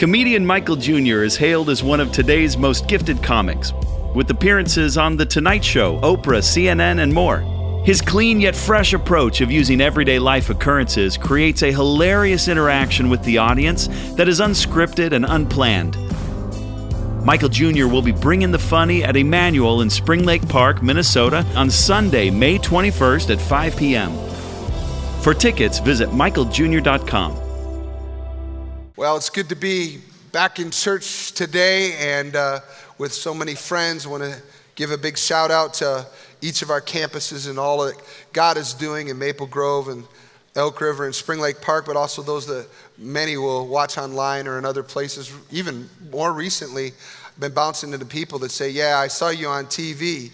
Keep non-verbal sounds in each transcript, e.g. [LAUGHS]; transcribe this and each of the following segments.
Comedian Michael Jr. is hailed as one of today's most gifted comics, with appearances on The Tonight Show, Oprah, CNN, and more. His clean yet fresh approach of using everyday life occurrences creates a hilarious interaction with the audience that is unscripted and unplanned. Michael Jr. will be bringing the funny at Emmanuel in Spring Lake Park, Minnesota on Sunday, May 21st at 5 p.m. For tickets, visit michaeljr.com. Well, it's good to be back in church today and uh, with so many friends. I want to give a big shout out to each of our campuses and all that God is doing in Maple Grove and Elk River and Spring Lake Park, but also those that many will watch online or in other places. Even more recently, I've been bouncing into people that say, Yeah, I saw you on TV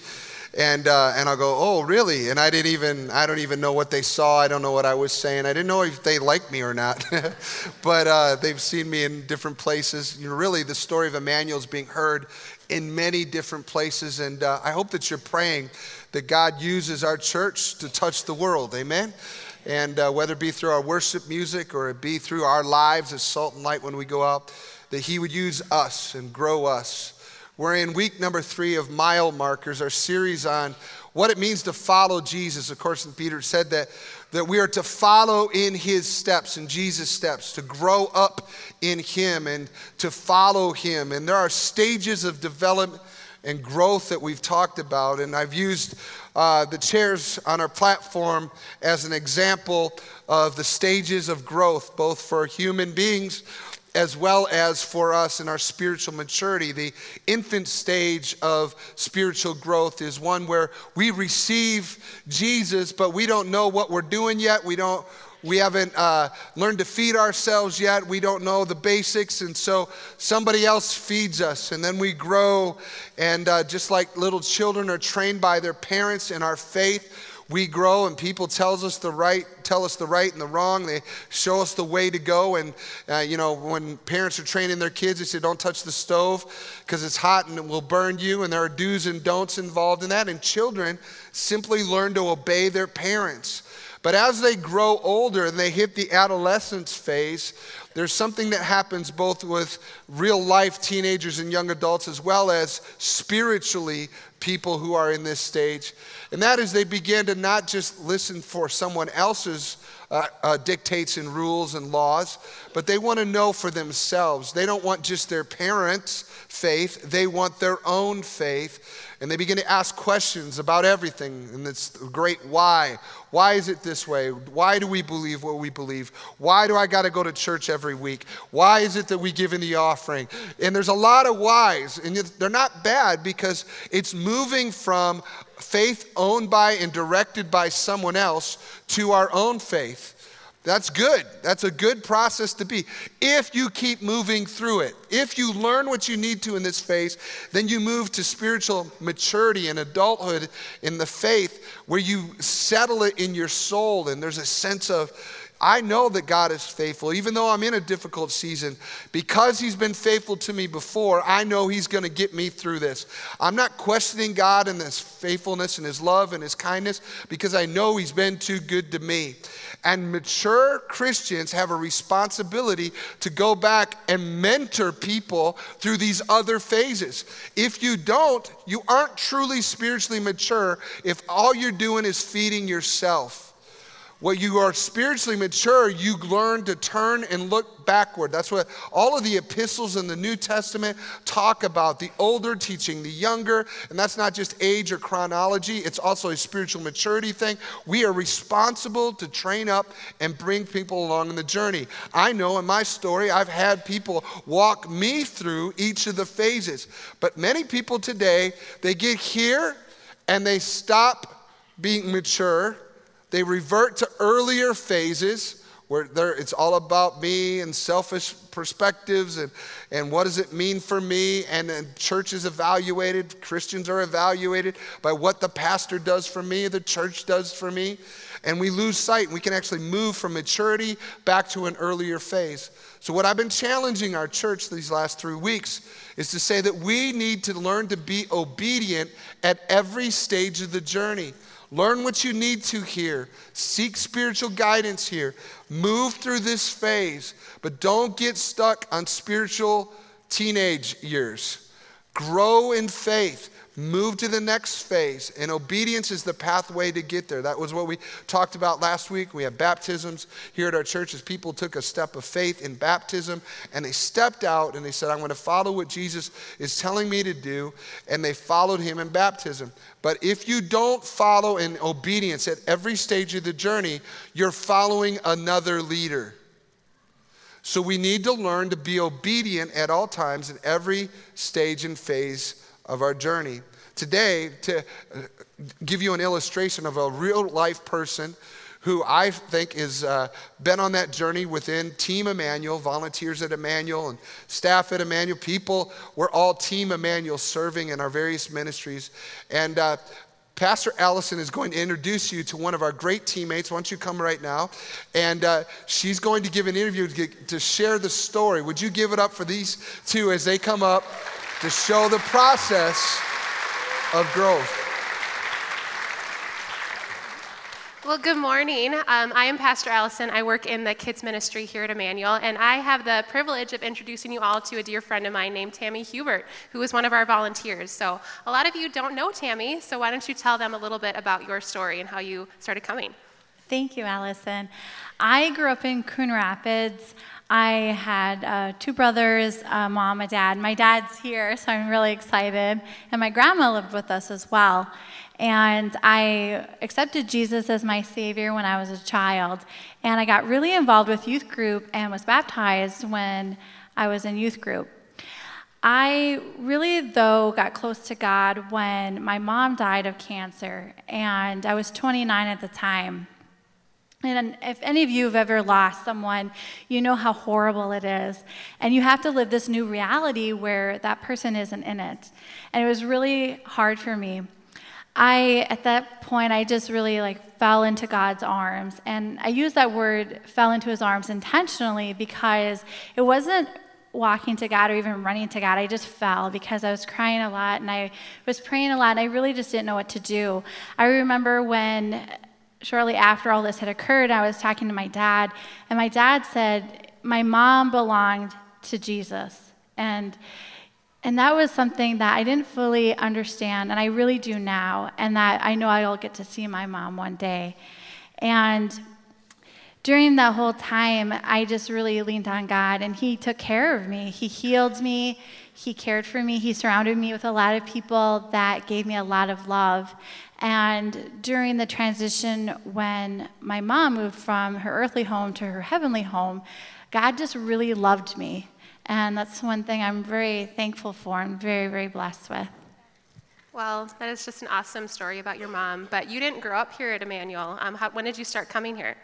and uh, and I'll go, oh really? And I didn't even I don't even know what they saw. I don't know what I was saying. I didn't know if they liked me or not. [LAUGHS] but uh, they've seen me in different places. You know, really, the story of Emmanuel is being heard in many different places, and uh, I hope that you're praying that God uses our church to touch the world. Amen. And uh, whether it be through our worship music or it be through our lives as salt and light when we go out, that He would use us and grow us we're in week number three of Mile Markers, our series on what it means to follow Jesus. Of course, Peter said that, that we are to follow in his steps, in Jesus' steps, to grow up in him and to follow him. And there are stages of development and growth that we've talked about. And I've used uh, the chairs on our platform as an example of the stages of growth, both for human beings as well as for us in our spiritual maturity. The infant stage of spiritual growth is one where we receive Jesus, but we don't know what we're doing yet. We don't. We haven't uh, learned to feed ourselves yet. We don't know the basics. And so somebody else feeds us. And then we grow. And uh, just like little children are trained by their parents in our faith, we grow and people tells us the right tell us the right and the wrong. They show us the way to go. And uh, you know when parents are training their kids they say don't touch the stove because it's hot and it will burn you. And there are do's and don'ts involved in that. And children simply learn to obey their parents but as they grow older and they hit the adolescence phase there's something that happens both with real life teenagers and young adults as well as spiritually people who are in this stage. And that is they begin to not just listen for someone else's uh, uh, dictates and rules and laws, but they want to know for themselves. They don't want just their parents' faith, they want their own faith. And they begin to ask questions about everything. And it's great why. Why is it this way? Why do we believe what we believe? Why do I got to go to church every week? Why is it that we give in the offering? And there's a lot of whys, and they're not bad because it's moving from faith owned by and directed by someone else to our own faith. That's good. That's a good process to be. If you keep moving through it, if you learn what you need to in this phase, then you move to spiritual maturity and adulthood in the faith where you settle it in your soul and there's a sense of, I know that God is faithful, even though I'm in a difficult season. Because He's been faithful to me before, I know He's going to get me through this. I'm not questioning God and His faithfulness and His love and His kindness because I know He's been too good to me. And mature Christians have a responsibility to go back and mentor people through these other phases. If you don't, you aren't truly spiritually mature if all you're doing is feeding yourself. When you are spiritually mature, you learn to turn and look backward. That's what all of the epistles in the New Testament talk about the older teaching the younger. And that's not just age or chronology, it's also a spiritual maturity thing. We are responsible to train up and bring people along in the journey. I know in my story, I've had people walk me through each of the phases. But many people today, they get here and they stop being mature they revert to earlier phases where it's all about me and selfish perspectives and, and what does it mean for me. And then church is evaluated, Christians are evaluated by what the pastor does for me, the church does for me. And we lose sight. We can actually move from maturity back to an earlier phase. So, what I've been challenging our church these last three weeks is to say that we need to learn to be obedient at every stage of the journey. Learn what you need to here. Seek spiritual guidance here. Move through this phase, but don't get stuck on spiritual teenage years. Grow in faith move to the next phase. And obedience is the pathway to get there. That was what we talked about last week. We had baptisms here at our church as people took a step of faith in baptism and they stepped out and they said, I'm going to follow what Jesus is telling me to do. And they followed him in baptism. But if you don't follow in obedience at every stage of the journey, you're following another leader. So we need to learn to be obedient at all times in every stage and phase of our journey. Today, to uh, give you an illustration of a real life person who I think has uh, been on that journey within Team Emmanuel, volunteers at Emmanuel, and staff at Emmanuel. People, we're all Team Emmanuel serving in our various ministries. And uh, Pastor Allison is going to introduce you to one of our great teammates. Why don't you come right now? And uh, she's going to give an interview to, get, to share the story. Would you give it up for these two as they come up? To show the process of growth. Well, good morning. Um, I am Pastor Allison. I work in the kids ministry here at Emmanuel, and I have the privilege of introducing you all to a dear friend of mine named Tammy Hubert, who is one of our volunteers. So, a lot of you don't know Tammy, so why don't you tell them a little bit about your story and how you started coming? Thank you, Allison. I grew up in Coon Rapids. I had uh, two brothers, a mom, a dad. My dad's here, so I'm really excited. And my grandma lived with us as well. And I accepted Jesus as my Savior when I was a child. And I got really involved with youth group and was baptized when I was in youth group. I really, though, got close to God when my mom died of cancer, and I was 29 at the time. And if any of you have ever lost someone, you know how horrible it is. And you have to live this new reality where that person isn't in it. And it was really hard for me. I, at that point, I just really like fell into God's arms. And I use that word fell into his arms intentionally because it wasn't walking to God or even running to God. I just fell because I was crying a lot and I was praying a lot and I really just didn't know what to do. I remember when shortly after all this had occurred, I was talking to my dad, and my dad said, My mom belonged to Jesus. And and that was something that I didn't fully understand, and I really do now, and that I know I'll get to see my mom one day. And during that whole time, I just really leaned on God, and He took care of me. He healed me, He cared for me, He surrounded me with a lot of people that gave me a lot of love. And during the transition, when my mom moved from her earthly home to her heavenly home, God just really loved me. And that's one thing I'm very thankful for and very, very blessed with. Well, that is just an awesome story about your mom. But you didn't grow up here at Emmanuel. Um, how, when did you start coming here?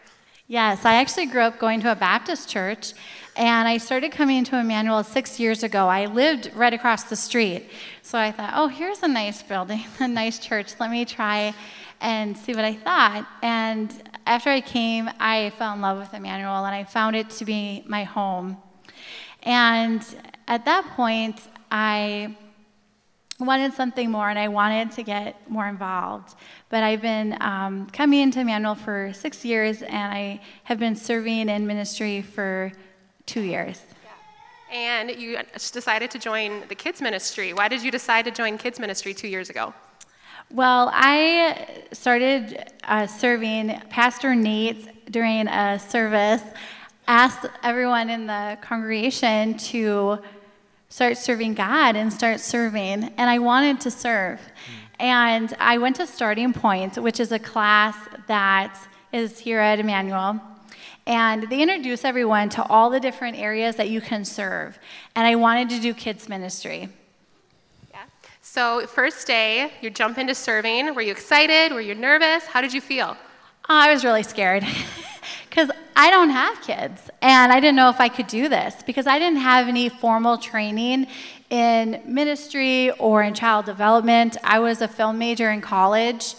Yes, I actually grew up going to a Baptist church, and I started coming to Emmanuel six years ago. I lived right across the street. So I thought, oh, here's a nice building, [LAUGHS] a nice church. Let me try and see what I thought. And after I came, I fell in love with Emmanuel, and I found it to be my home. And at that point, I wanted something more and I wanted to get more involved. But I've been um, coming into Emmanuel for six years and I have been serving in ministry for two years. And you decided to join the kids ministry. Why did you decide to join kids ministry two years ago? Well, I started uh, serving Pastor Nate during a service, asked everyone in the congregation to start serving God and start serving. And I wanted to serve. Mm. And I went to Starting Point, which is a class that is here at Emmanuel. And they introduce everyone to all the different areas that you can serve. And I wanted to do kids' ministry. Yeah. So, first day, you jump into serving. Were you excited? Were you nervous? How did you feel? Oh, I was really scared [LAUGHS] because I don't have kids. And I didn't know if I could do this because I didn't have any formal training in ministry or in child development. I was a film major in college.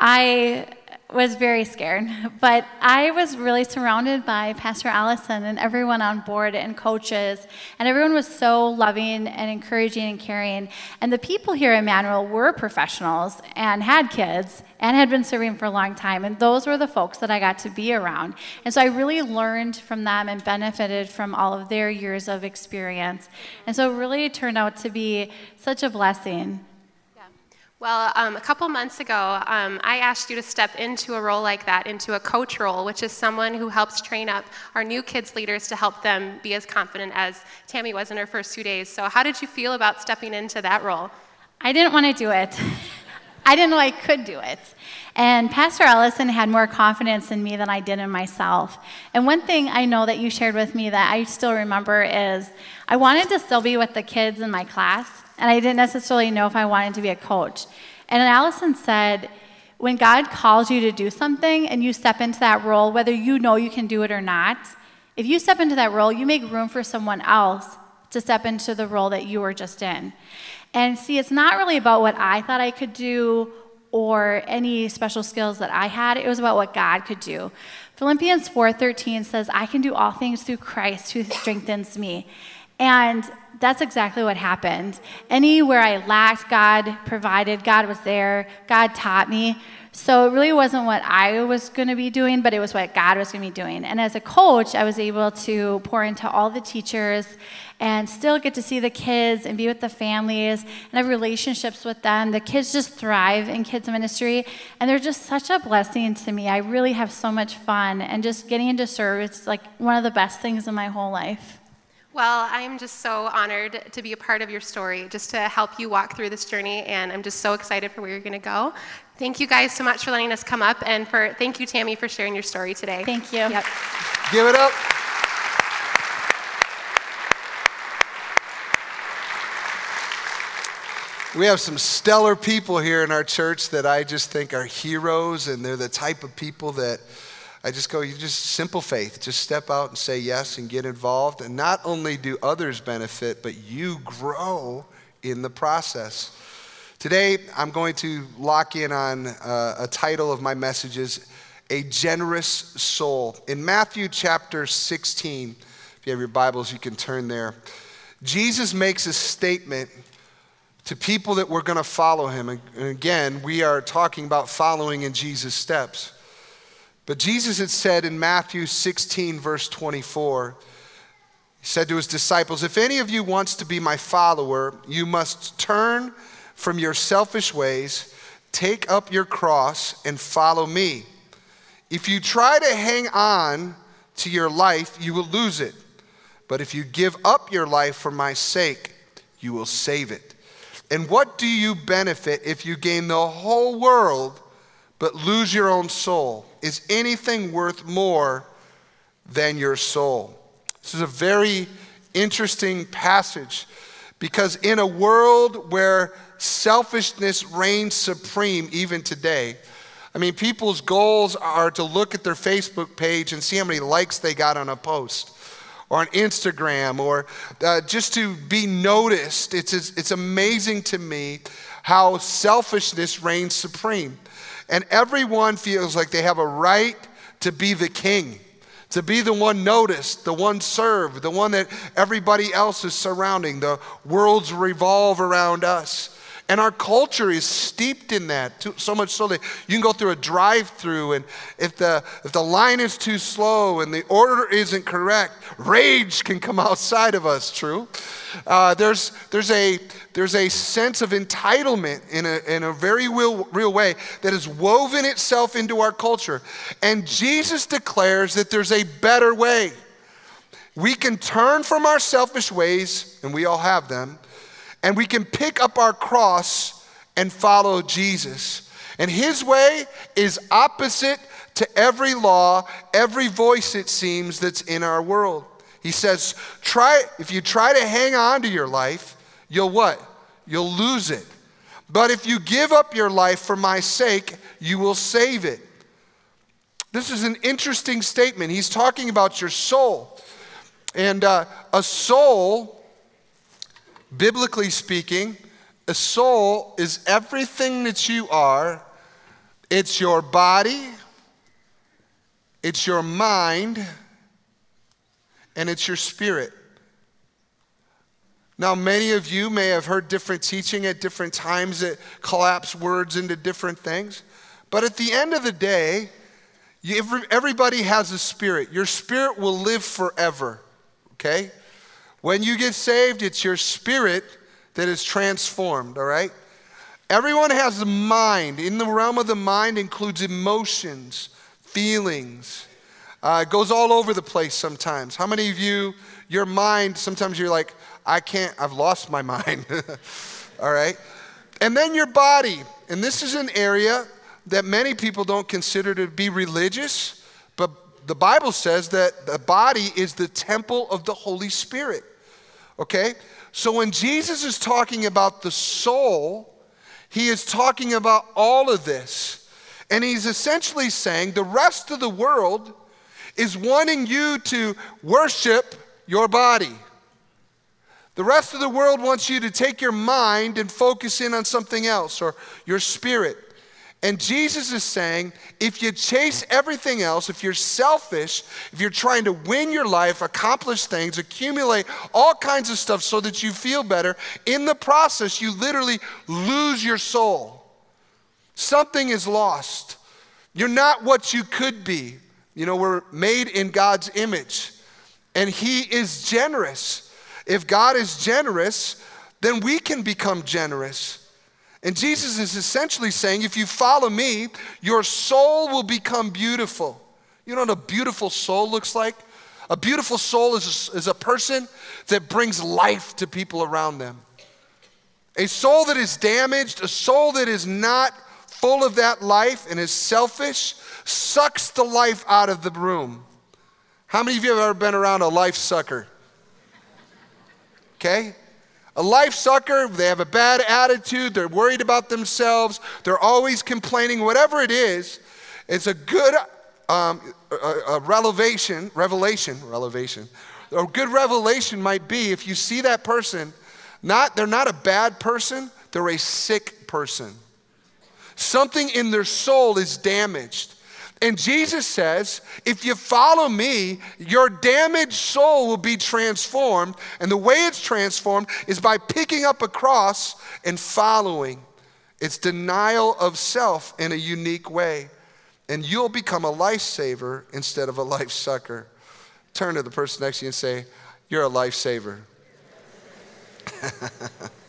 I was very scared, [LAUGHS] but I was really surrounded by Pastor Allison and everyone on board and coaches, and everyone was so loving and encouraging and caring. And the people here at Manuel were professionals and had kids and had been serving for a long time, and those were the folks that I got to be around. And so I really learned from them and benefited from all of their years of experience. And so it really turned out to be such a blessing. Well, um, a couple months ago, um, I asked you to step into a role like that, into a coach role, which is someone who helps train up our new kids leaders to help them be as confident as Tammy was in her first two days. So, how did you feel about stepping into that role? I didn't want to do it. [LAUGHS] I didn't know I could do it. And Pastor Allison had more confidence in me than I did in myself. And one thing I know that you shared with me that I still remember is I wanted to still be with the kids in my class and I didn't necessarily know if I wanted to be a coach. And Allison said, when God calls you to do something and you step into that role, whether you know you can do it or not, if you step into that role, you make room for someone else to step into the role that you were just in. And see, it's not really about what I thought I could do or any special skills that I had. It was about what God could do. Philippians 4:13 says, "I can do all things through Christ who strengthens me." And that's exactly what happened. Anywhere I lacked, God provided, God was there, God taught me. So it really wasn't what I was going to be doing, but it was what God was going to be doing. And as a coach, I was able to pour into all the teachers and still get to see the kids and be with the families and have relationships with them. The kids just thrive in kids ministry, and they're just such a blessing to me. I really have so much fun, and just getting into service it's like one of the best things in my whole life. Well, I am just so honored to be a part of your story, just to help you walk through this journey, and I'm just so excited for where you're going to go. Thank you guys so much for letting us come up, and for thank you, Tammy, for sharing your story today. Thank you. Yep. Give it up. We have some stellar people here in our church that I just think are heroes, and they're the type of people that I just go, you just simple faith. Just step out and say yes and get involved. And not only do others benefit, but you grow in the process. Today, I'm going to lock in on uh, a title of my messages A Generous Soul. In Matthew chapter 16, if you have your Bibles, you can turn there. Jesus makes a statement to people that were going to follow him. And again, we are talking about following in Jesus' steps. But Jesus had said in Matthew 16, verse 24, he said to his disciples, If any of you wants to be my follower, you must turn from your selfish ways, take up your cross, and follow me. If you try to hang on to your life, you will lose it. But if you give up your life for my sake, you will save it. And what do you benefit if you gain the whole world but lose your own soul? Is anything worth more than your soul? This is a very interesting passage because in a world where selfishness reigns supreme, even today, I mean, people's goals are to look at their Facebook page and see how many likes they got on a post or on Instagram or uh, just to be noticed. It's, it's amazing to me how selfishness reigns supreme. And everyone feels like they have a right to be the king, to be the one noticed, the one served, the one that everybody else is surrounding. The worlds revolve around us. And our culture is steeped in that, so much so that you can go through a drive through, and if the, if the line is too slow and the order isn't correct, rage can come [LAUGHS] outside of us, true? Uh, there's, there's, a, there's a sense of entitlement in a, in a very real, real way that has woven itself into our culture. And Jesus declares that there's a better way. We can turn from our selfish ways, and we all have them and we can pick up our cross and follow Jesus. And his way is opposite to every law, every voice, it seems, that's in our world. He says, try, if you try to hang on to your life, you'll what? You'll lose it. But if you give up your life for my sake, you will save it. This is an interesting statement. He's talking about your soul. And uh, a soul Biblically speaking, a soul is everything that you are. It's your body, it's your mind, and it's your spirit. Now, many of you may have heard different teaching at different times that collapse words into different things. But at the end of the day, everybody has a spirit. Your spirit will live forever, okay? When you get saved, it's your spirit that is transformed, all right? Everyone has a mind. In the realm of the mind includes emotions, feelings. Uh, it goes all over the place sometimes. How many of you, your mind, sometimes you're like, I can't, I've lost my [LAUGHS] mind. all right? And then your body. And this is an area that many people don't consider to be religious, but the Bible says that the body is the temple of the Holy Spirit. Okay? So when Jesus is talking about the soul, he is talking about all of this. And he's essentially saying the rest of the world is wanting you to worship your body. The rest of the world wants you to take your mind and focus in on something else or your spirit. And Jesus is saying if you chase everything else, if you're selfish, if you're trying to win your life, accomplish things, accumulate all kinds of stuff so that you feel better, in the process, you literally lose your soul. Something is lost. You're not what you could be. You know, we're made in God's image, and He is generous. If God is generous, then we can become generous. And Jesus is essentially saying if you follow me, your soul will become beautiful. You know what a beautiful soul looks like? A beautiful soul is a, is a person that brings life to people around them. A soul that is damaged, a soul that is not full of that life and is selfish, sucks the life out of the room. How many of you have ever been around a life sucker? Okay? A life sucker, they have a bad attitude, they're worried about themselves, they're always complaining, whatever it is, it's a good um, a, a revelation, revelation, revelation. A good revelation might be if you see that person, not they're not a bad person, they're a sick person. Something in their soul is damaged. And Jesus says, if you follow me, your damaged soul will be transformed. And the way it's transformed is by picking up a cross and following. It's denial of self in a unique way. And you'll become a lifesaver instead of a life sucker. Turn to the person next to you and say, You're a lifesaver. [LAUGHS]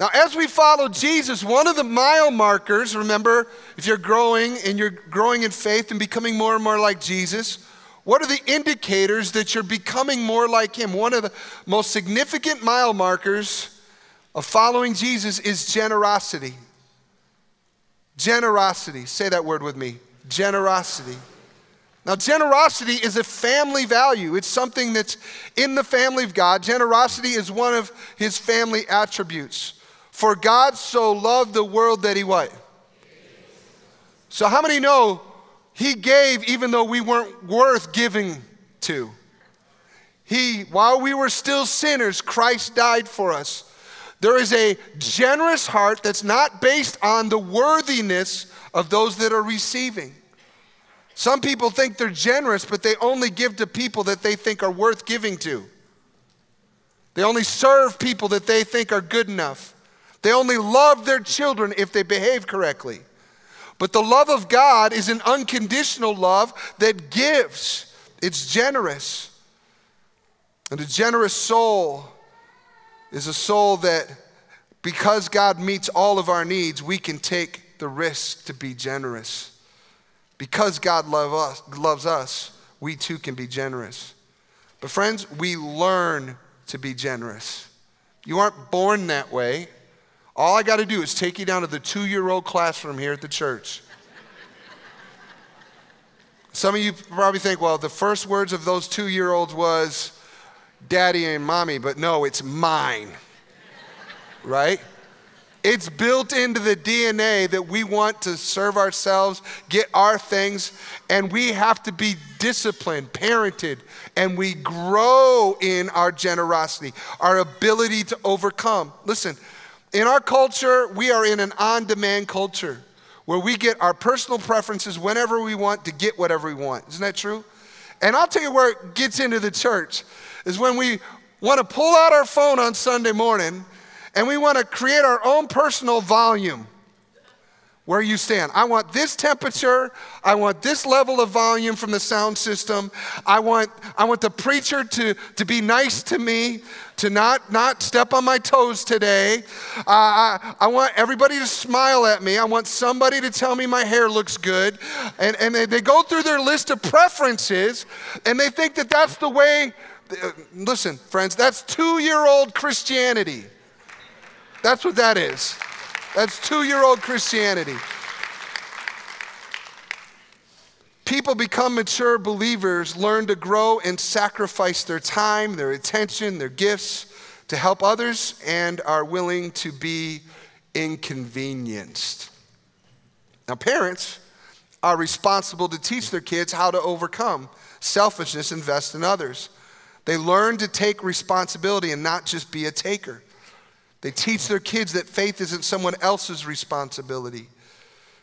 Now, as we follow Jesus, one of the mile markers, remember, if you're growing and you're growing in faith and becoming more and more like Jesus, what are the indicators that you're becoming more like Him? One of the most significant mile markers of following Jesus is generosity. Generosity. Say that word with me generosity. Now, generosity is a family value. It's something that's in the family of God. Generosity is one of his family attributes. For God so loved the world that he what? So, how many know he gave even though we weren't worth giving to? He, while we were still sinners, Christ died for us. There is a generous heart that's not based on the worthiness of those that are receiving. Some people think they're generous, but they only give to people that they think are worth giving to. They only serve people that they think are good enough. They only love their children if they behave correctly. But the love of God is an unconditional love that gives, it's generous. And a generous soul is a soul that, because God meets all of our needs, we can take the risk to be generous. Because God love us, loves us, we too can be generous. But, friends, we learn to be generous. You aren't born that way. All I got to do is take you down to the two year old classroom here at the church. Some of you probably think, well, the first words of those two year olds was daddy and mommy, but no, it's mine. right? It's built into the DNA that we want to serve ourselves, get our things, and we have to be disciplined, parented, and we grow in our generosity, our ability to overcome. Listen, in our culture, we are in an on demand culture. where we get our personal preferences whenever we want to get whatever we want. Isn't that true? And I'll tell you where it gets into the church is when we want to pull out our phone on Sunday morning and we want to create our own personal volume where you stand. I want this temperature. I want this level of volume from the sound system. I want, I want the preacher to, to be nice to me, to not, not step on my toes today. Uh, I, I want everybody to smile at me. I want somebody to tell me my hair looks good. And, and they, they go through their list of preferences and they think that that's the way. Listen, friends, that's two year old Christianity. That's what that is. That's two year old Christianity. People become mature believers, learn to grow and sacrifice their time, their attention, their gifts to help others, and are willing to be inconvenienced. Now, parents are responsible to teach their kids how to overcome selfishness, invest in others. They learn to take responsibility and not just be a taker. They teach their kids that faith isn't someone else's responsibility.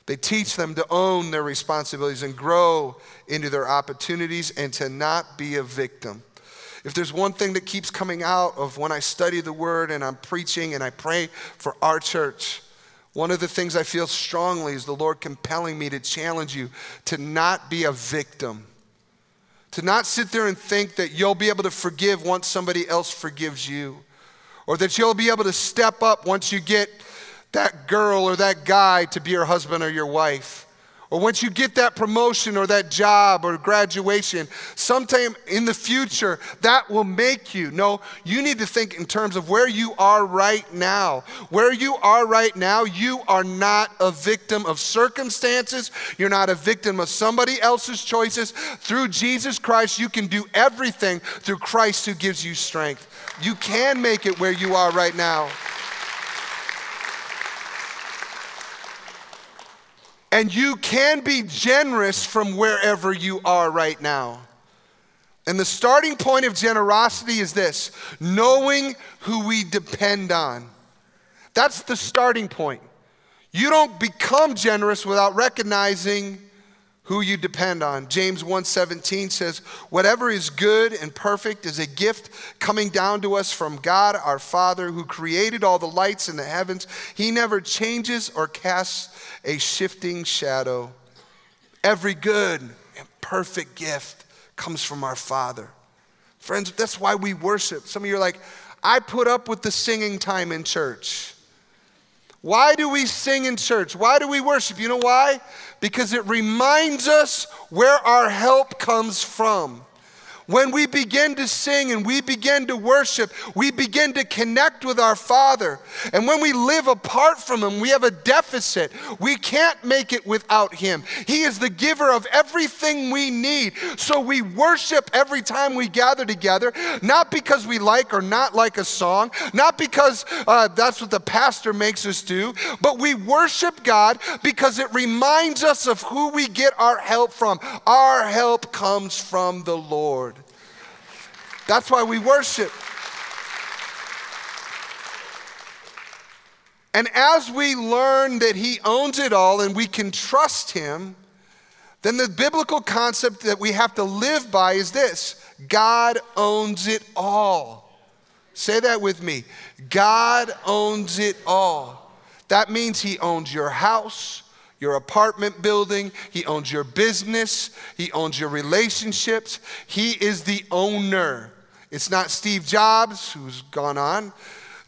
They teach them to own their responsibilities and grow into their opportunities and to not be a victim. If there's one thing that keeps coming out of when I study the word and I'm preaching and I pray for our church, one of the things I feel strongly is the Lord compelling me to challenge you to not be a victim. To not sit there and think that you'll be able to forgive once somebody else forgives you or that you'll be able to step up once you get that girl or that guy to be your husband or your wife. Or once you get that promotion or that job or graduation, sometime in the future, that will make you. No, you need to think in terms of where you are right now. Where you are right now, you are not a victim of circumstances. You're not a victim of somebody else's choices. Through Jesus Christ, you can do everything through Christ who gives you strength. You can make it where you are right now. And you can be generous from wherever you are right now. And the starting point of generosity is this knowing who we depend on. That's the starting point. You don't become generous without recognizing who you depend on. James 1:17 says, "Whatever is good and perfect is a gift coming down to us from God our Father who created all the lights in the heavens. He never changes or casts a shifting shadow. Every good and perfect gift comes from our Father." Friends, that's why we worship. Some of you are like, "I put up with the singing time in church." Why do we sing in church? Why do we worship? You know why? Because it reminds us where our help comes from. When we begin to sing and we begin to worship, we begin to connect with our Father. And when we live apart from Him, we have a deficit. We can't make it without Him. He is the giver of everything we need. So we worship every time we gather together, not because we like or not like a song, not because uh, that's what the pastor makes us do, but we worship God because it reminds us of who we get our help from. Our help comes from the Lord. That's why we worship. And as we learn that He owns it all and we can trust Him, then the biblical concept that we have to live by is this God owns it all. Say that with me God owns it all. That means He owns your house, your apartment building, He owns your business, He owns your relationships. He is the owner. It's not Steve Jobs, who's gone on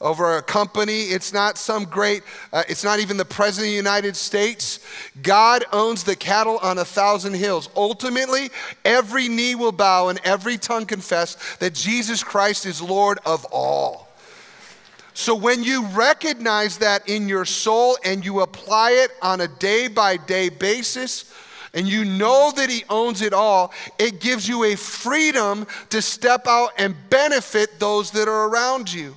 over a company. It's not some great, uh, it's not even the President of the United States. God owns the cattle on a thousand hills. Ultimately, every knee will bow and every tongue confess that Jesus Christ is Lord of all. So when you recognize that in your soul and you apply it on a day by day basis, and you know that He owns it all, it gives you a freedom to step out and benefit those that are around you.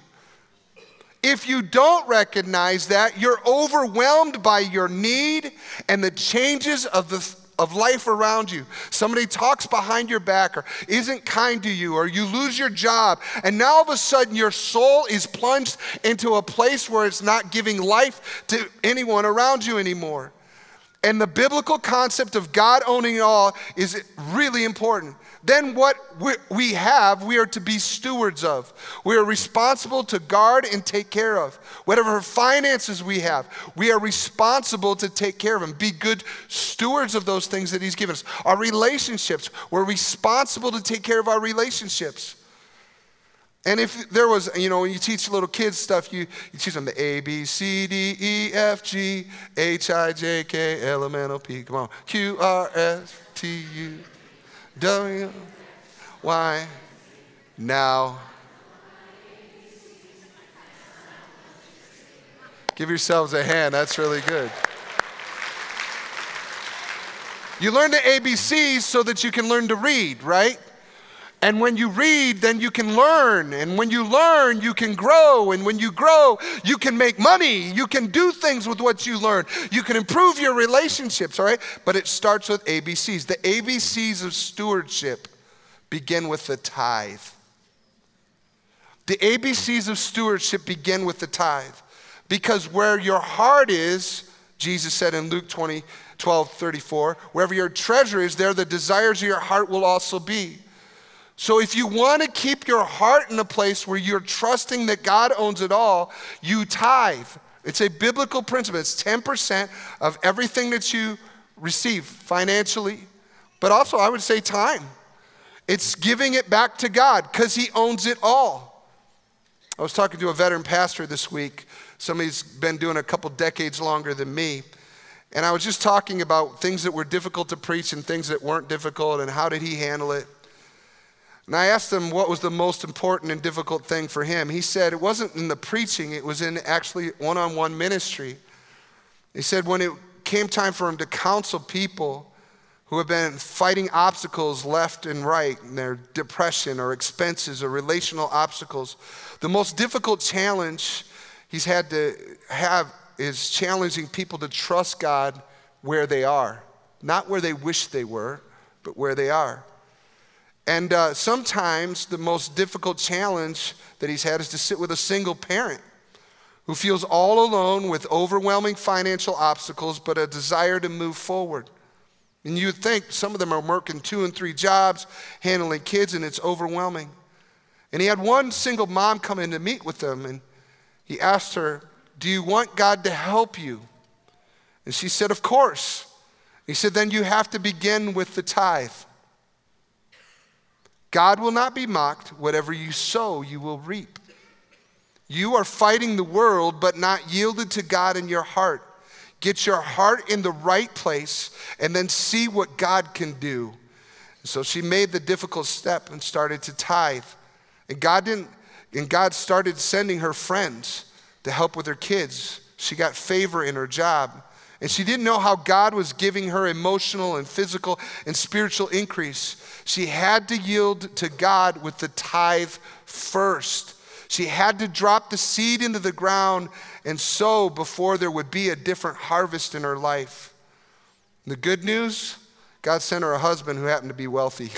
If you don't recognize that, you're overwhelmed by your need and the changes of the of life around you. Somebody talks behind your back or isn't kind to you, or you lose your job, and now all of a sudden your soul is plunged into a place where it's not giving life to anyone around you anymore. And the biblical concept of God owning it all is really important. Then, what we have, we are to be stewards of. We are responsible to guard and take care of. Whatever finances we have, we are responsible to take care of them. Be good stewards of those things that He's given us. Our relationships, we're responsible to take care of our relationships. And if there was, you know, when you teach little kids stuff, you, you teach them the A, B, C, D, E, F, G, H, I, J, K, L, M, N, O, P, come on, Q, R, S, T, U, W, Y. Now, give yourselves a hand, that's really good. You learn the ABCs so that you can learn to read, right? And when you read, then you can learn. And when you learn, you can grow. And when you grow, you can make money. You can do things with what you learn. You can improve your relationships, all right? But it starts with ABCs. The ABCs of stewardship begin with the tithe. The ABCs of stewardship begin with the tithe. Because where your heart is, Jesus said in Luke 20, 12, 34, wherever your treasure is, there the desires of your heart will also be. So, if you want to keep your heart in a place where you're trusting that God owns it all, you tithe. It's a biblical principle. It's 10% of everything that you receive financially, but also, I would say, time. It's giving it back to God because He owns it all. I was talking to a veteran pastor this week. Somebody's been doing a couple decades longer than me. And I was just talking about things that were difficult to preach and things that weren't difficult and how did he handle it. And I asked him what was the most important and difficult thing for him. He said it wasn't in the preaching, it was in actually one on one ministry. He said when it came time for him to counsel people who have been fighting obstacles left and right in their depression or expenses or relational obstacles, the most difficult challenge he's had to have is challenging people to trust God where they are. Not where they wish they were, but where they are. And uh, sometimes the most difficult challenge that he's had is to sit with a single parent who feels all alone with overwhelming financial obstacles but a desire to move forward. And you'd think some of them are working two and three jobs, handling kids, and it's overwhelming. And he had one single mom come in to meet with them, and he asked her, Do you want God to help you? And she said, Of course. He said, Then you have to begin with the tithe. God will not be mocked. Whatever you sow, you will reap. You are fighting the world, but not yielded to God in your heart. Get your heart in the right place and then see what God can do. So she made the difficult step and started to tithe. And God didn't, and God started sending her friends to help with her kids. She got favor in her job. And she didn't know how God was giving her emotional and physical and spiritual increase. She had to yield to God with the tithe first. She had to drop the seed into the ground and sow before there would be a different harvest in her life. The good news God sent her a husband who happened to be wealthy.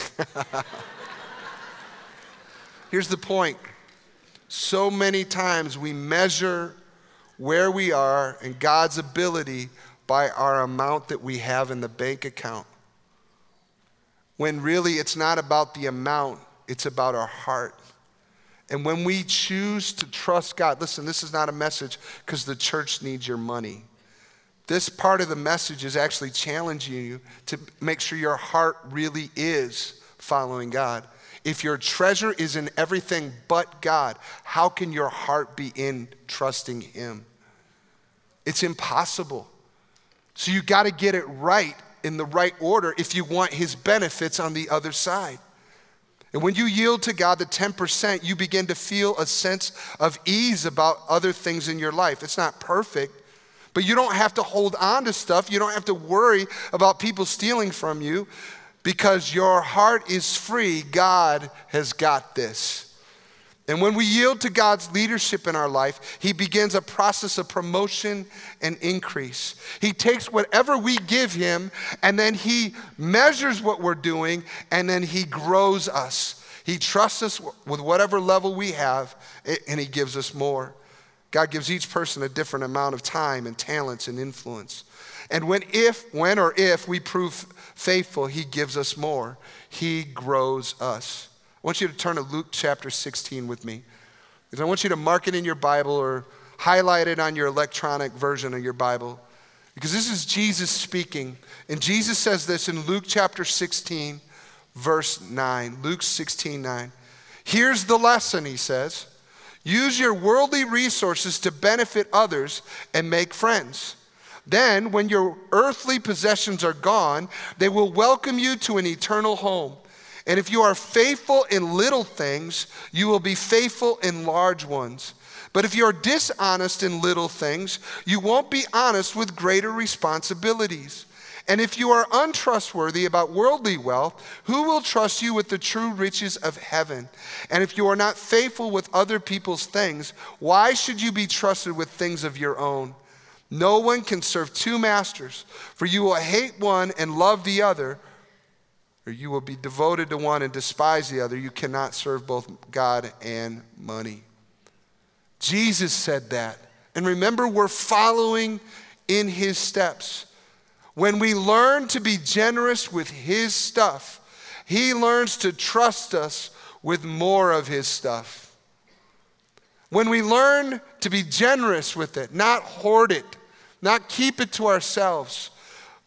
[LAUGHS] Here's the point so many times we measure where we are and God's ability by our amount that we have in the bank account. When really it's not about the amount, it's about our heart. And when we choose to trust God, listen, this is not a message because the church needs your money. This part of the message is actually challenging you to make sure your heart really is following God. If your treasure is in everything but God, how can your heart be in trusting Him? It's impossible. So you got to get it right in the right order if you want his benefits on the other side. And when you yield to God the 10%, you begin to feel a sense of ease about other things in your life. It's not perfect, but you don't have to hold on to stuff. You don't have to worry about people stealing from you because your heart is free. God has got this. And when we yield to God's leadership in our life, He begins a process of promotion and increase. He takes whatever we give Him and then He measures what we're doing and then He grows us. He trusts us with whatever level we have and He gives us more. God gives each person a different amount of time and talents and influence. And when if when or if we prove faithful, he gives us more. He grows us. I want you to turn to Luke chapter 16 with me. Because I want you to mark it in your Bible or highlight it on your electronic version of your Bible. Because this is Jesus speaking. And Jesus says this in Luke chapter 16, verse 9. Luke 16, 9. Here's the lesson, he says. Use your worldly resources to benefit others and make friends. Then, when your earthly possessions are gone, they will welcome you to an eternal home. And if you are faithful in little things, you will be faithful in large ones. But if you're dishonest in little things, you won't be honest with greater responsibilities. And if you are untrustworthy about worldly wealth, who will trust you with the true riches of heaven? And if you are not faithful with other people's things, why should you be trusted with things of your own? No one can serve two masters, for you will hate one and love the other, or you will be devoted to one and despise the other. You cannot serve both God and money. Jesus said that. And remember, we're following in his steps. When we learn to be generous with his stuff, he learns to trust us with more of his stuff. When we learn to be generous with it, not hoard it, not keep it to ourselves,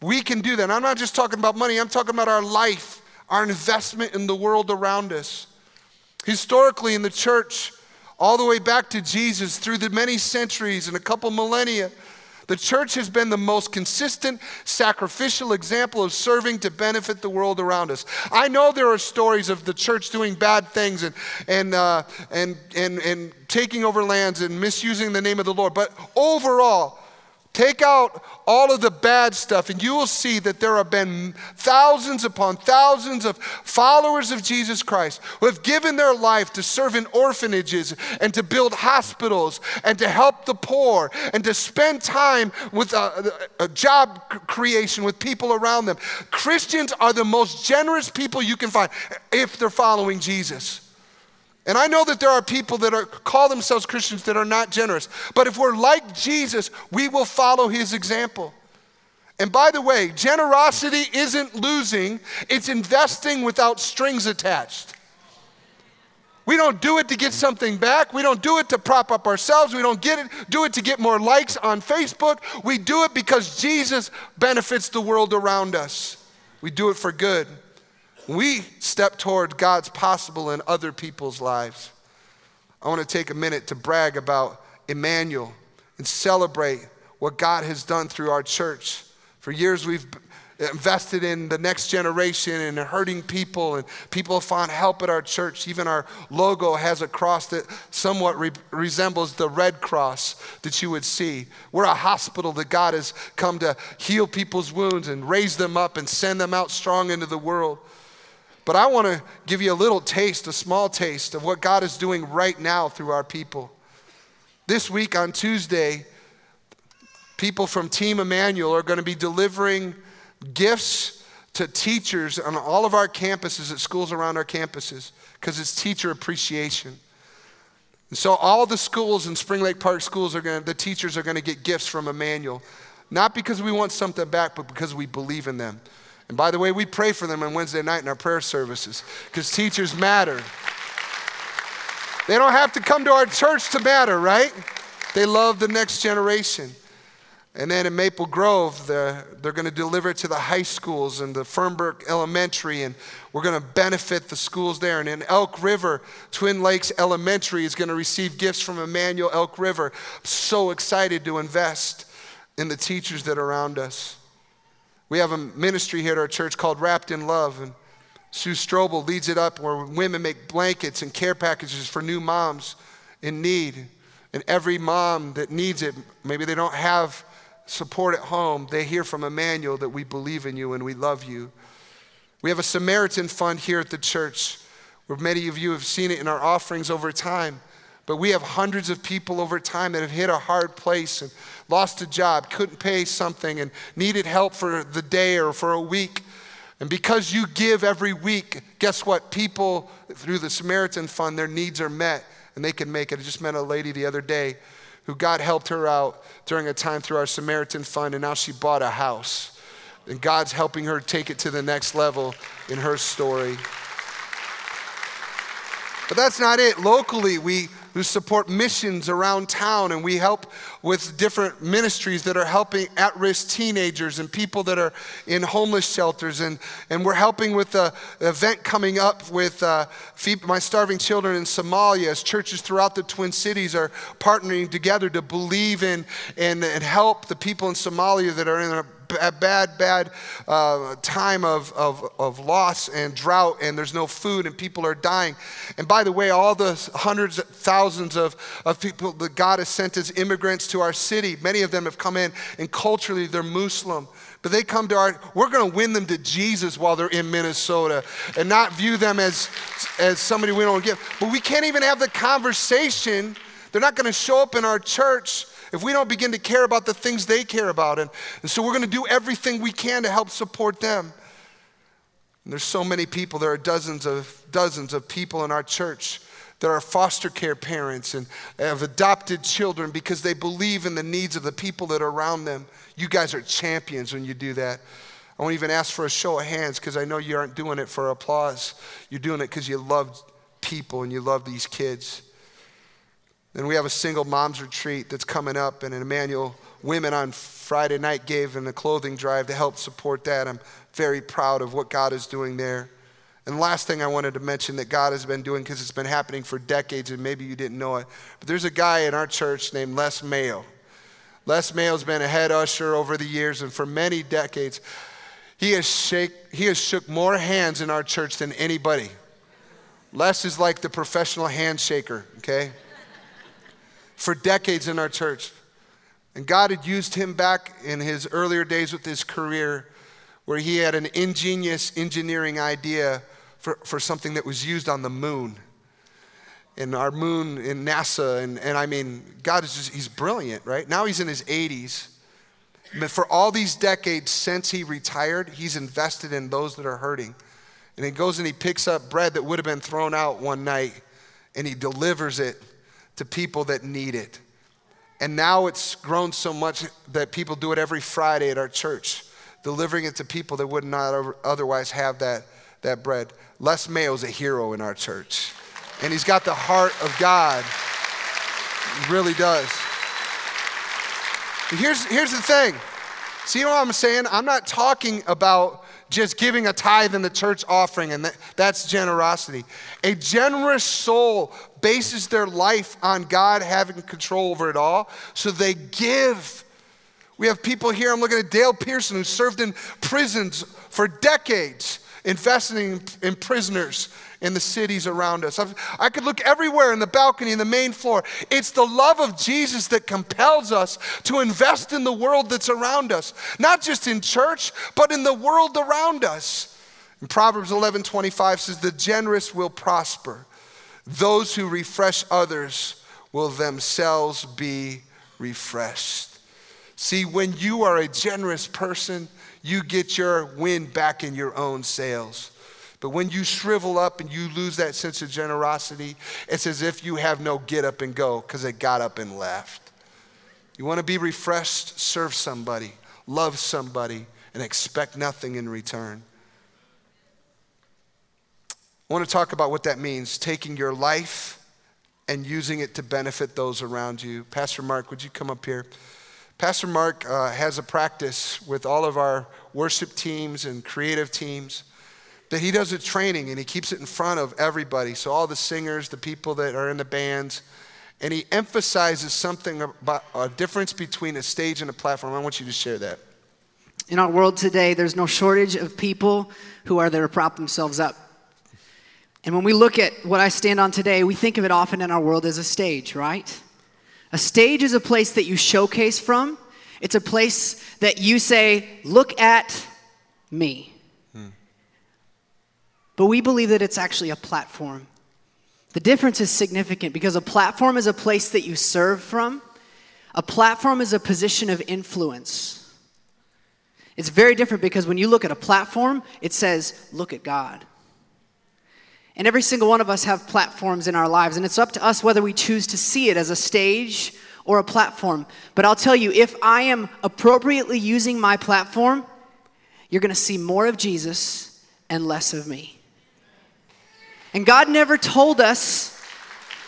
we can do that. I'm not just talking about money, I'm talking about our life, our investment in the world around us. Historically, in the church, all the way back to Jesus, through the many centuries and a couple millennia, the church has been the most consistent sacrificial example of serving to benefit the world around us. I know there are stories of the church doing bad things and, and, uh, and, and, and taking over lands and misusing the name of the Lord, but overall, Take out all of the bad stuff, and you will see that there have been thousands upon thousands of followers of Jesus Christ who have given their life to serve in orphanages and to build hospitals and to help the poor and to spend time with uh, a, a job creation with people around them. Christians are the most generous people you can find if they're following Jesus. And I know that there are people that are, call themselves Christians that are not generous. But if we're like Jesus, we will follow his example. And by the way, generosity isn't losing, it's investing without strings attached. We don't do it to get something back. We don't do it to prop up ourselves. We don't get it, do it to get more likes on Facebook. We do it because Jesus benefits the world around us. We do it for good we step toward God's possible in other people's lives. I want to take a minute to brag about Emmanuel and celebrate what God has done through our church. For years, we've invested in the next generation and hurting people, and people have found help at our church. Even our logo has a cross that somewhat re- resembles the red cross that you would see. We're a hospital that God has come to heal people's wounds and raise them up and send them out strong into the world. But I want to give you a little taste, a small taste of what God is doing right now through our people. This week on Tuesday, people from Team Emmanuel are going to be delivering gifts to teachers on all of our campuses at schools around our campuses because it's teacher appreciation. And so all the schools in Spring Lake Park schools are going to, the teachers are going to get gifts from Emmanuel. Not because we want something back, but because we believe in them. And by the way, we pray for them on Wednesday night in our prayer services because teachers matter. They don't have to come to our church to matter, right? They love the next generation. And then in Maple Grove, they're, they're going to deliver it to the high schools and the Fernbrook Elementary, and we're going to benefit the schools there. And in Elk River, Twin Lakes Elementary is going to receive gifts from Emmanuel Elk River. I'm so excited to invest in the teachers that are around us. We have a ministry here at our church called Wrapped in Love, and Sue Strobel leads it up where women make blankets and care packages for new moms in need. And every mom that needs it, maybe they don't have support at home, they hear from Emmanuel that we believe in you and we love you. We have a Samaritan fund here at the church where many of you have seen it in our offerings over time. But we have hundreds of people over time that have hit a hard place and lost a job, couldn't pay something, and needed help for the day or for a week. And because you give every week, guess what? People through the Samaritan Fund, their needs are met and they can make it. I just met a lady the other day who God helped her out during a time through our Samaritan Fund, and now she bought a house. And God's helping her take it to the next level in her story. But that's not it. Locally, we who support missions around town, and we help with different ministries that are helping at risk teenagers and people that are in homeless shelters. And, and we're helping with the event coming up with uh, My Starving Children in Somalia as churches throughout the Twin Cities are partnering together to believe in and, and help the people in Somalia that are in a a bad, bad uh, time of, of, of loss and drought, and there's no food, and people are dying. And by the way, all the hundreds, thousands of, of people that God has sent as immigrants to our city, many of them have come in, and culturally they're Muslim. But they come to our, we're going to win them to Jesus while they're in Minnesota and not view them as, as somebody we don't give. But we can't even have the conversation. They're not going to show up in our church if we don't begin to care about the things they care about. And, and so we're going to do everything we can to help support them. And there's so many people, there are dozens of dozens of people in our church that are foster care parents and have adopted children because they believe in the needs of the people that are around them. You guys are champions when you do that. I won't even ask for a show of hands because I know you aren't doing it for applause. You're doing it because you love people and you love these kids. Then we have a single moms retreat that's coming up, and an Emmanuel Women on Friday night gave in a clothing drive to help support that. I'm very proud of what God is doing there. And last thing I wanted to mention that God has been doing, because it's been happening for decades, and maybe you didn't know it, but there's a guy in our church named Les Mayo. Les Mayo's been a head usher over the years, and for many decades, he has, shake, he has shook more hands in our church than anybody. Les is like the professional handshaker, okay? For decades in our church. And God had used him back in his earlier days with his career, where he had an ingenious engineering idea for, for something that was used on the moon. And our moon in NASA, and, and I mean, God is just, he's brilliant, right? Now he's in his 80s. But for all these decades since he retired, he's invested in those that are hurting. And he goes and he picks up bread that would have been thrown out one night and he delivers it to people that need it. And now it's grown so much that people do it every Friday at our church, delivering it to people that would not otherwise have that, that bread. Les Mayo's a hero in our church. And he's got the heart of God. He really does. Here's, here's the thing. See what I'm saying? I'm not talking about just giving a tithe in the church offering, and that, that's generosity. A generous soul bases their life on God having control over it all, so they give. We have people here, I'm looking at Dale Pearson, who served in prisons for decades, investing in prisoners in the cities around us. I could look everywhere in the balcony, in the main floor. It's the love of Jesus that compels us to invest in the world that's around us, not just in church, but in the world around us. And Proverbs 11 25 says, The generous will prosper, those who refresh others will themselves be refreshed. See, when you are a generous person, you get your wind back in your own sails. But when you shrivel up and you lose that sense of generosity, it's as if you have no get up and go because it got up and left. You want to be refreshed? Serve somebody, love somebody, and expect nothing in return. I want to talk about what that means taking your life and using it to benefit those around you. Pastor Mark, would you come up here? Pastor Mark uh, has a practice with all of our worship teams and creative teams that he does a training and he keeps it in front of everybody. So, all the singers, the people that are in the bands, and he emphasizes something about a difference between a stage and a platform. I want you to share that. In our world today, there's no shortage of people who are there to prop themselves up. And when we look at what I stand on today, we think of it often in our world as a stage, right? A stage is a place that you showcase from. It's a place that you say, look at me. Hmm. But we believe that it's actually a platform. The difference is significant because a platform is a place that you serve from, a platform is a position of influence. It's very different because when you look at a platform, it says, look at God. And every single one of us have platforms in our lives, and it's up to us whether we choose to see it as a stage or a platform. But I'll tell you, if I am appropriately using my platform, you're going to see more of Jesus and less of me. And God never told us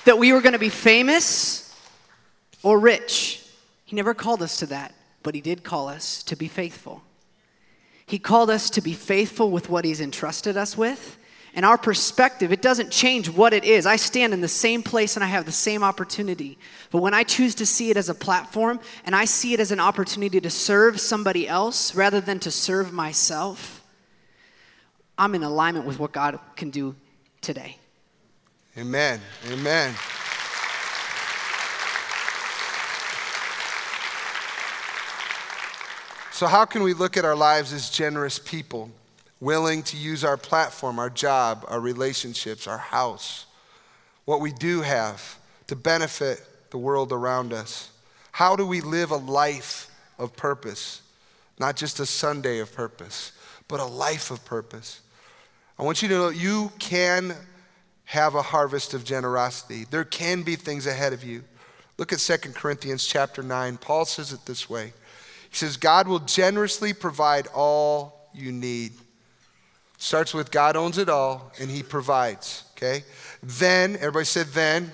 that we were going to be famous or rich. He never called us to that, but He did call us to be faithful. He called us to be faithful with what He's entrusted us with. And our perspective, it doesn't change what it is. I stand in the same place and I have the same opportunity. But when I choose to see it as a platform and I see it as an opportunity to serve somebody else rather than to serve myself, I'm in alignment with what God can do today. Amen. Amen. So, how can we look at our lives as generous people, willing to use our platform, our job, our relationships, our house, what we do have to benefit the world around us? How do we live a life of purpose? Not just a Sunday of purpose, but a life of purpose. I want you to know you can have a harvest of generosity. There can be things ahead of you. Look at 2 Corinthians chapter 9. Paul says it this way. He says, God will generously provide all you need. Starts with God owns it all and he provides, okay? Then, everybody said then.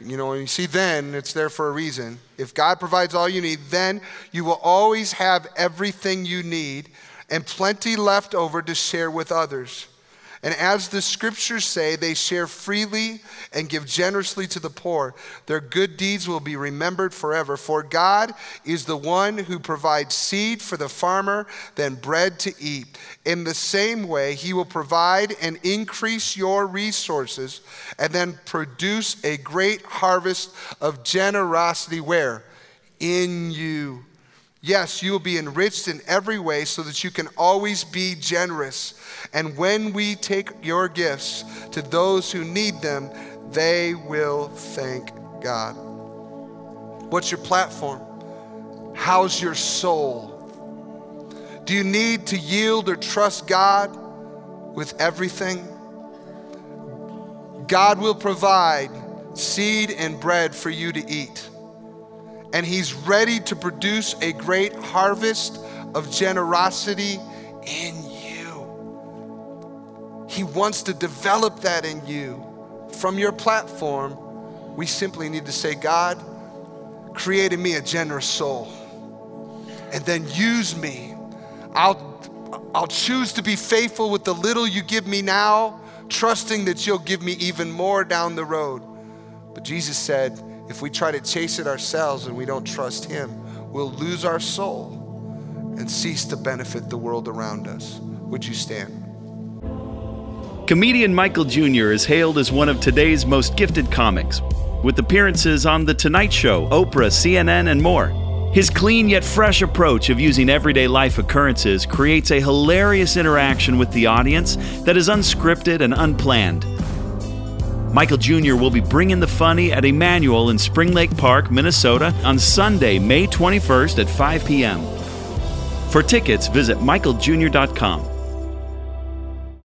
You know, when you see then, it's there for a reason. If God provides all you need, then you will always have everything you need and plenty left over to share with others. And as the scriptures say, they share freely and give generously to the poor. Their good deeds will be remembered forever. For God is the one who provides seed for the farmer, then bread to eat. In the same way, he will provide and increase your resources and then produce a great harvest of generosity where? In you. Yes, you will be enriched in every way so that you can always be generous. And when we take your gifts to those who need them, they will thank God. What's your platform? How's your soul? Do you need to yield or trust God with everything? God will provide seed and bread for you to eat. And He's ready to produce a great harvest of generosity in you. he wants to develop that in you. From your platform, we simply need to say, God, create in me a generous soul. And then use me. I'll, I'll choose to be faithful with the little you give me now, trusting that you'll give me even more down the road. But Jesus said, if we try to chase it ourselves and we don't trust Him, we'll lose our soul and cease to benefit the world around us. Would you stand? Comedian Michael Jr. is hailed as one of today's most gifted comics, with appearances on The Tonight Show, Oprah, CNN, and more. His clean yet fresh approach of using everyday life occurrences creates a hilarious interaction with the audience that is unscripted and unplanned. Michael Jr. will be bringing the funny at Emmanuel in Spring Lake Park, Minnesota on Sunday, May 21st at 5 p.m. For tickets, visit michaeljr.com.